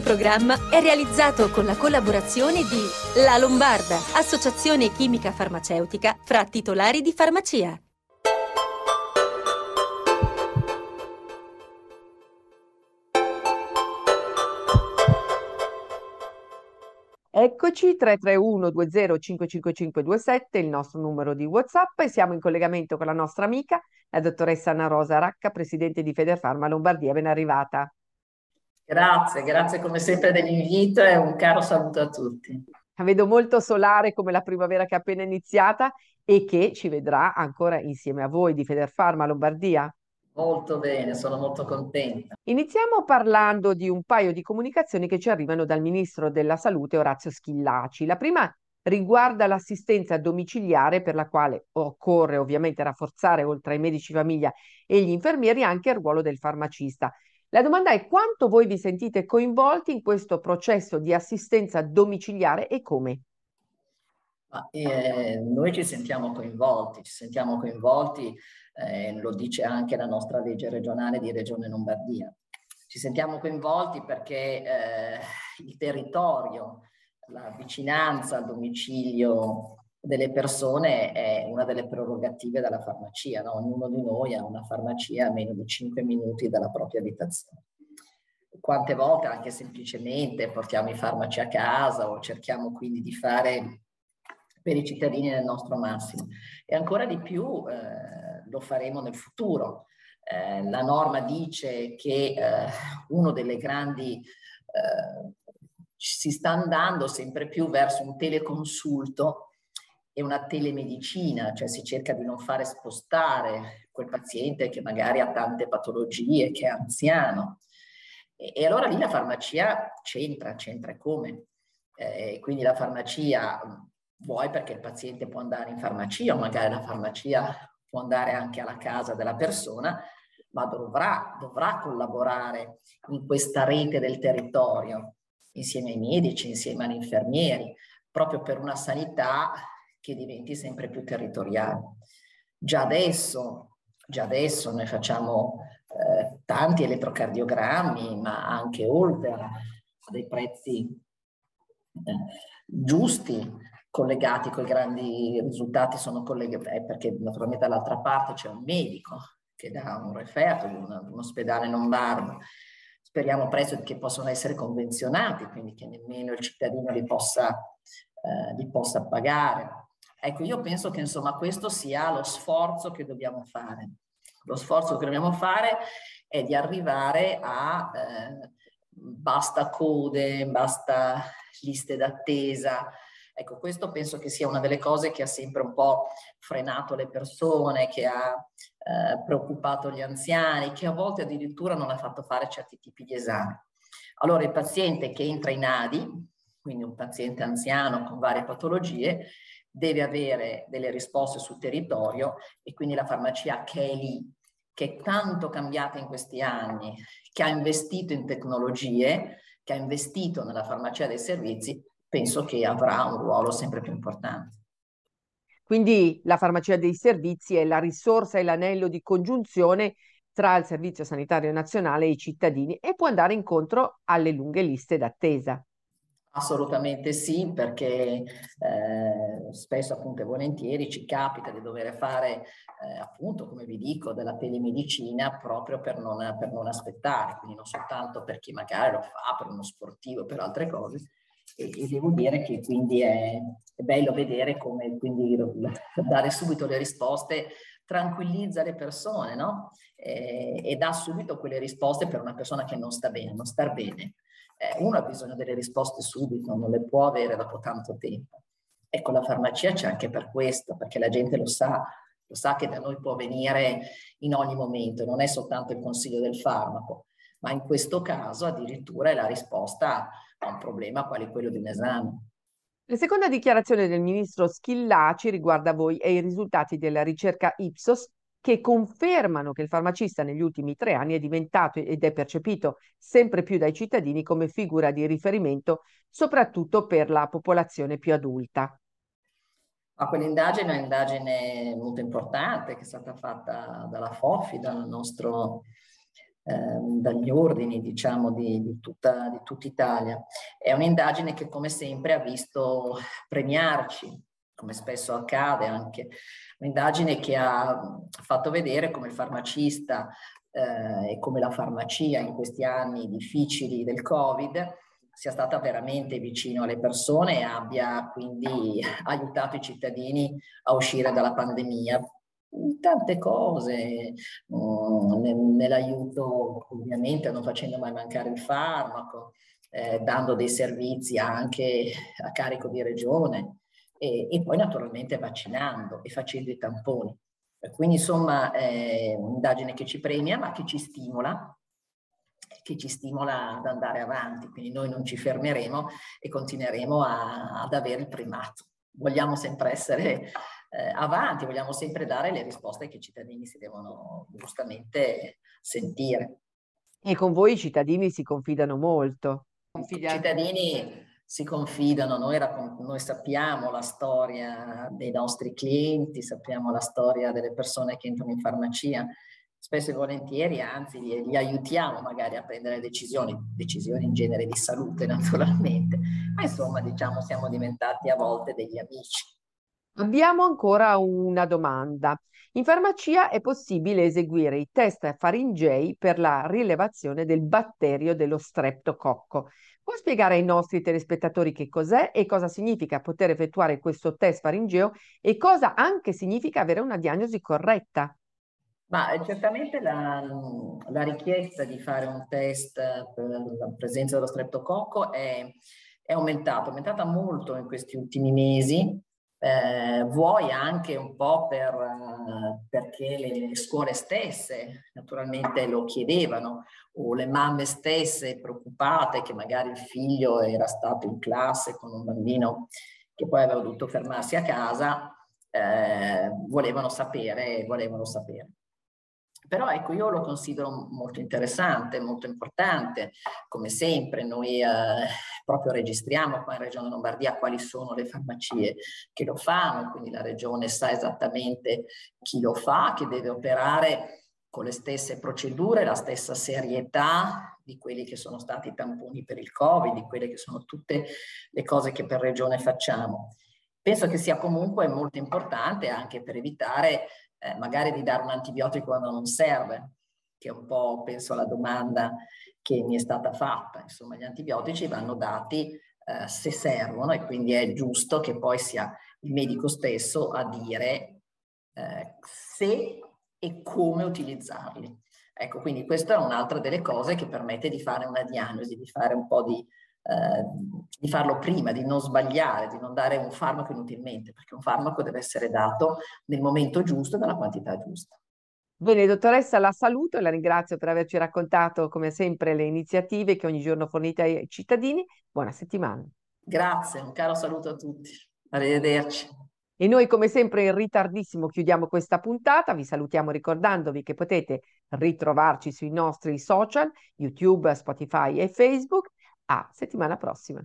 Questo programma è realizzato con la collaborazione di La Lombarda, associazione chimica farmaceutica fra titolari di farmacia. Eccoci 331 20 55527 il nostro numero di WhatsApp e siamo in collegamento con la nostra amica, la dottoressa Anna Rosa Racca, presidente di Federfarma Lombardia. Ben arrivata. Grazie, grazie come sempre dell'invito e un caro saluto a tutti. La vedo molto solare come la primavera che è appena iniziata e che ci vedrà ancora insieme a voi di Federfarma Lombardia. Molto bene, sono molto contenta. Iniziamo parlando di un paio di comunicazioni che ci arrivano dal Ministro della Salute Orazio Schillaci. La prima riguarda l'assistenza domiciliare per la quale occorre ovviamente rafforzare oltre ai medici famiglia e gli infermieri anche il ruolo del farmacista. La domanda è quanto voi vi sentite coinvolti in questo processo di assistenza domiciliare e come? Ma, eh, noi ci sentiamo coinvolti, ci sentiamo coinvolti, eh, lo dice anche la nostra legge regionale di Regione Lombardia. Ci sentiamo coinvolti perché eh, il territorio, la vicinanza al domicilio delle persone è una delle prerogative della farmacia, no? ognuno di noi ha una farmacia a meno di 5 minuti dalla propria abitazione. Quante volte anche semplicemente portiamo i farmaci a casa o cerchiamo quindi di fare per i cittadini nel nostro massimo e ancora di più eh, lo faremo nel futuro. Eh, la norma dice che eh, uno delle grandi eh, si sta andando sempre più verso un teleconsulto è una telemedicina, cioè si cerca di non fare spostare quel paziente che magari ha tante patologie, che è anziano. E, e allora lì la farmacia c'entra, c'entra come? Eh, quindi la farmacia vuoi perché il paziente può andare in farmacia o magari la farmacia può andare anche alla casa della persona, ma dovrà, dovrà collaborare in questa rete del territorio insieme ai medici, insieme agli infermieri, proprio per una sanità che diventi sempre più territoriale. Già adesso, già adesso noi facciamo eh, tanti elettrocardiogrammi, ma anche oltre a dei prezzi eh, giusti, collegati con i grandi risultati, sono collegati, eh, perché naturalmente dall'altra parte c'è un medico che dà un referto di un, un ospedale lombardo. Speriamo presto che possano essere convenzionati, quindi che nemmeno il cittadino li possa, eh, li possa pagare. Ecco, io penso che insomma questo sia lo sforzo che dobbiamo fare. Lo sforzo che dobbiamo fare è di arrivare a eh, basta code, basta liste d'attesa. Ecco, questo penso che sia una delle cose che ha sempre un po' frenato le persone, che ha eh, preoccupato gli anziani, che a volte addirittura non ha fatto fare certi tipi di esami. Allora il paziente che entra in ADI, quindi un paziente anziano con varie patologie, deve avere delle risposte sul territorio e quindi la farmacia che è lì, che è tanto cambiata in questi anni, che ha investito in tecnologie, che ha investito nella farmacia dei servizi, penso che avrà un ruolo sempre più importante. Quindi la farmacia dei servizi è la risorsa e l'anello di congiunzione tra il Servizio Sanitario Nazionale e i cittadini e può andare incontro alle lunghe liste d'attesa. Assolutamente sì, perché eh, spesso appunto e volentieri ci capita di dover fare eh, appunto, come vi dico, della telemedicina proprio per non, per non, aspettare, quindi non soltanto per chi magari lo fa, per uno sportivo, per altre cose. E, e devo dire che quindi è, è bello vedere come quindi dare subito le risposte tranquillizza le persone, no? E, e dà subito quelle risposte per una persona che non sta bene, non star bene eh, uno ha bisogno delle risposte subito, non le può avere dopo tanto tempo. Ecco, la farmacia c'è anche per questo, perché la gente lo sa, lo sa che da noi può venire in ogni momento, non è soltanto il consiglio del farmaco, ma in questo caso addirittura è la risposta a un problema quale quello di un esame. La seconda dichiarazione del ministro Schillaci riguarda voi e i risultati della ricerca Ipsos che confermano che il farmacista negli ultimi tre anni è diventato ed è percepito sempre più dai cittadini come figura di riferimento, soprattutto per la popolazione più adulta. Ma quell'indagine è un'indagine molto importante che è stata fatta dalla FOFI, dal nostro ehm, dagli ordini diciamo di, di, tutta, di tutta Italia. È un'indagine che come sempre ha visto premiarci, come spesso accade anche, un'indagine che ha fatto vedere come il farmacista eh, e come la farmacia in questi anni difficili del Covid sia stata veramente vicino alle persone e abbia quindi aiutato i cittadini a uscire dalla pandemia. Tante cose, mm, nell'aiuto ovviamente non facendo mai mancare il farmaco, eh, dando dei servizi anche a carico di regione e, e poi naturalmente vaccinando e facendo i tamponi. Quindi insomma è un'indagine che ci premia ma che ci stimola che ci stimola ad andare avanti, quindi noi non ci fermeremo e continueremo a, ad avere il primato. Vogliamo sempre essere eh, avanti, vogliamo sempre dare le risposte che i cittadini si devono giustamente sentire. E con voi i cittadini si confidano molto. I cittadini si confidano, noi, noi, sappiamo la storia dei nostri clienti, sappiamo la storia delle persone che entrano in farmacia, spesso e volentieri, anzi li, li, aiutiamo magari a prendere decisioni, decisioni in genere di salute naturalmente, ma insomma diciamo siamo diventati a volte degli amici. Abbiamo ancora una domanda. In farmacia è possibile eseguire i test faringei per la rilevazione del batterio dello streptococco. Può spiegare ai nostri telespettatori che cos'è e cosa significa poter effettuare questo test faringeo e cosa anche significa avere una diagnosi corretta? Ma eh, certamente la, la, richiesta di fare un test per la presenza dello streptococco è, è aumentata, è aumentata molto in questi ultimi mesi, eh, vuoi anche un po' per, uh, perché le scuole stesse naturalmente lo chiedevano o le mamme stesse preoccupate che magari il figlio era stato in classe con un bambino che poi aveva dovuto fermarsi a casa, eh, volevano sapere, volevano sapere. Però ecco, io lo considero molto interessante, molto importante. Come sempre noi eh, proprio registriamo qua in Regione Lombardia quali sono le farmacie che lo fanno, quindi la Regione sa esattamente chi lo fa, che deve operare con le stesse procedure, la stessa serietà di quelli che sono stati i tamponi per il Covid, di quelle che sono tutte le cose che per Regione facciamo. Penso che sia comunque molto importante anche per evitare eh, magari di dare un antibiotico quando non serve, che è un po', penso, la domanda che mi è stata fatta. Insomma, gli antibiotici vanno dati eh, se servono e quindi è giusto che poi sia il medico stesso a dire eh, se e come utilizzarli. Ecco, quindi questa è un'altra delle cose che permette di fare una diagnosi, di fare un po' di eh, di farlo prima, di non sbagliare, di non dare un farmaco inutilmente, perché un farmaco deve essere dato nel momento giusto e nella quantità giusta. Bene, dottoressa, la saluto e la ringrazio per averci raccontato, come sempre, le iniziative che ogni giorno fornite ai cittadini. Buona settimana. Grazie, un caro saluto a tutti. Arrivederci. E noi come sempre in ritardissimo chiudiamo questa puntata, vi salutiamo ricordandovi che potete ritrovarci sui nostri social, YouTube, Spotify e Facebook a settimana prossima.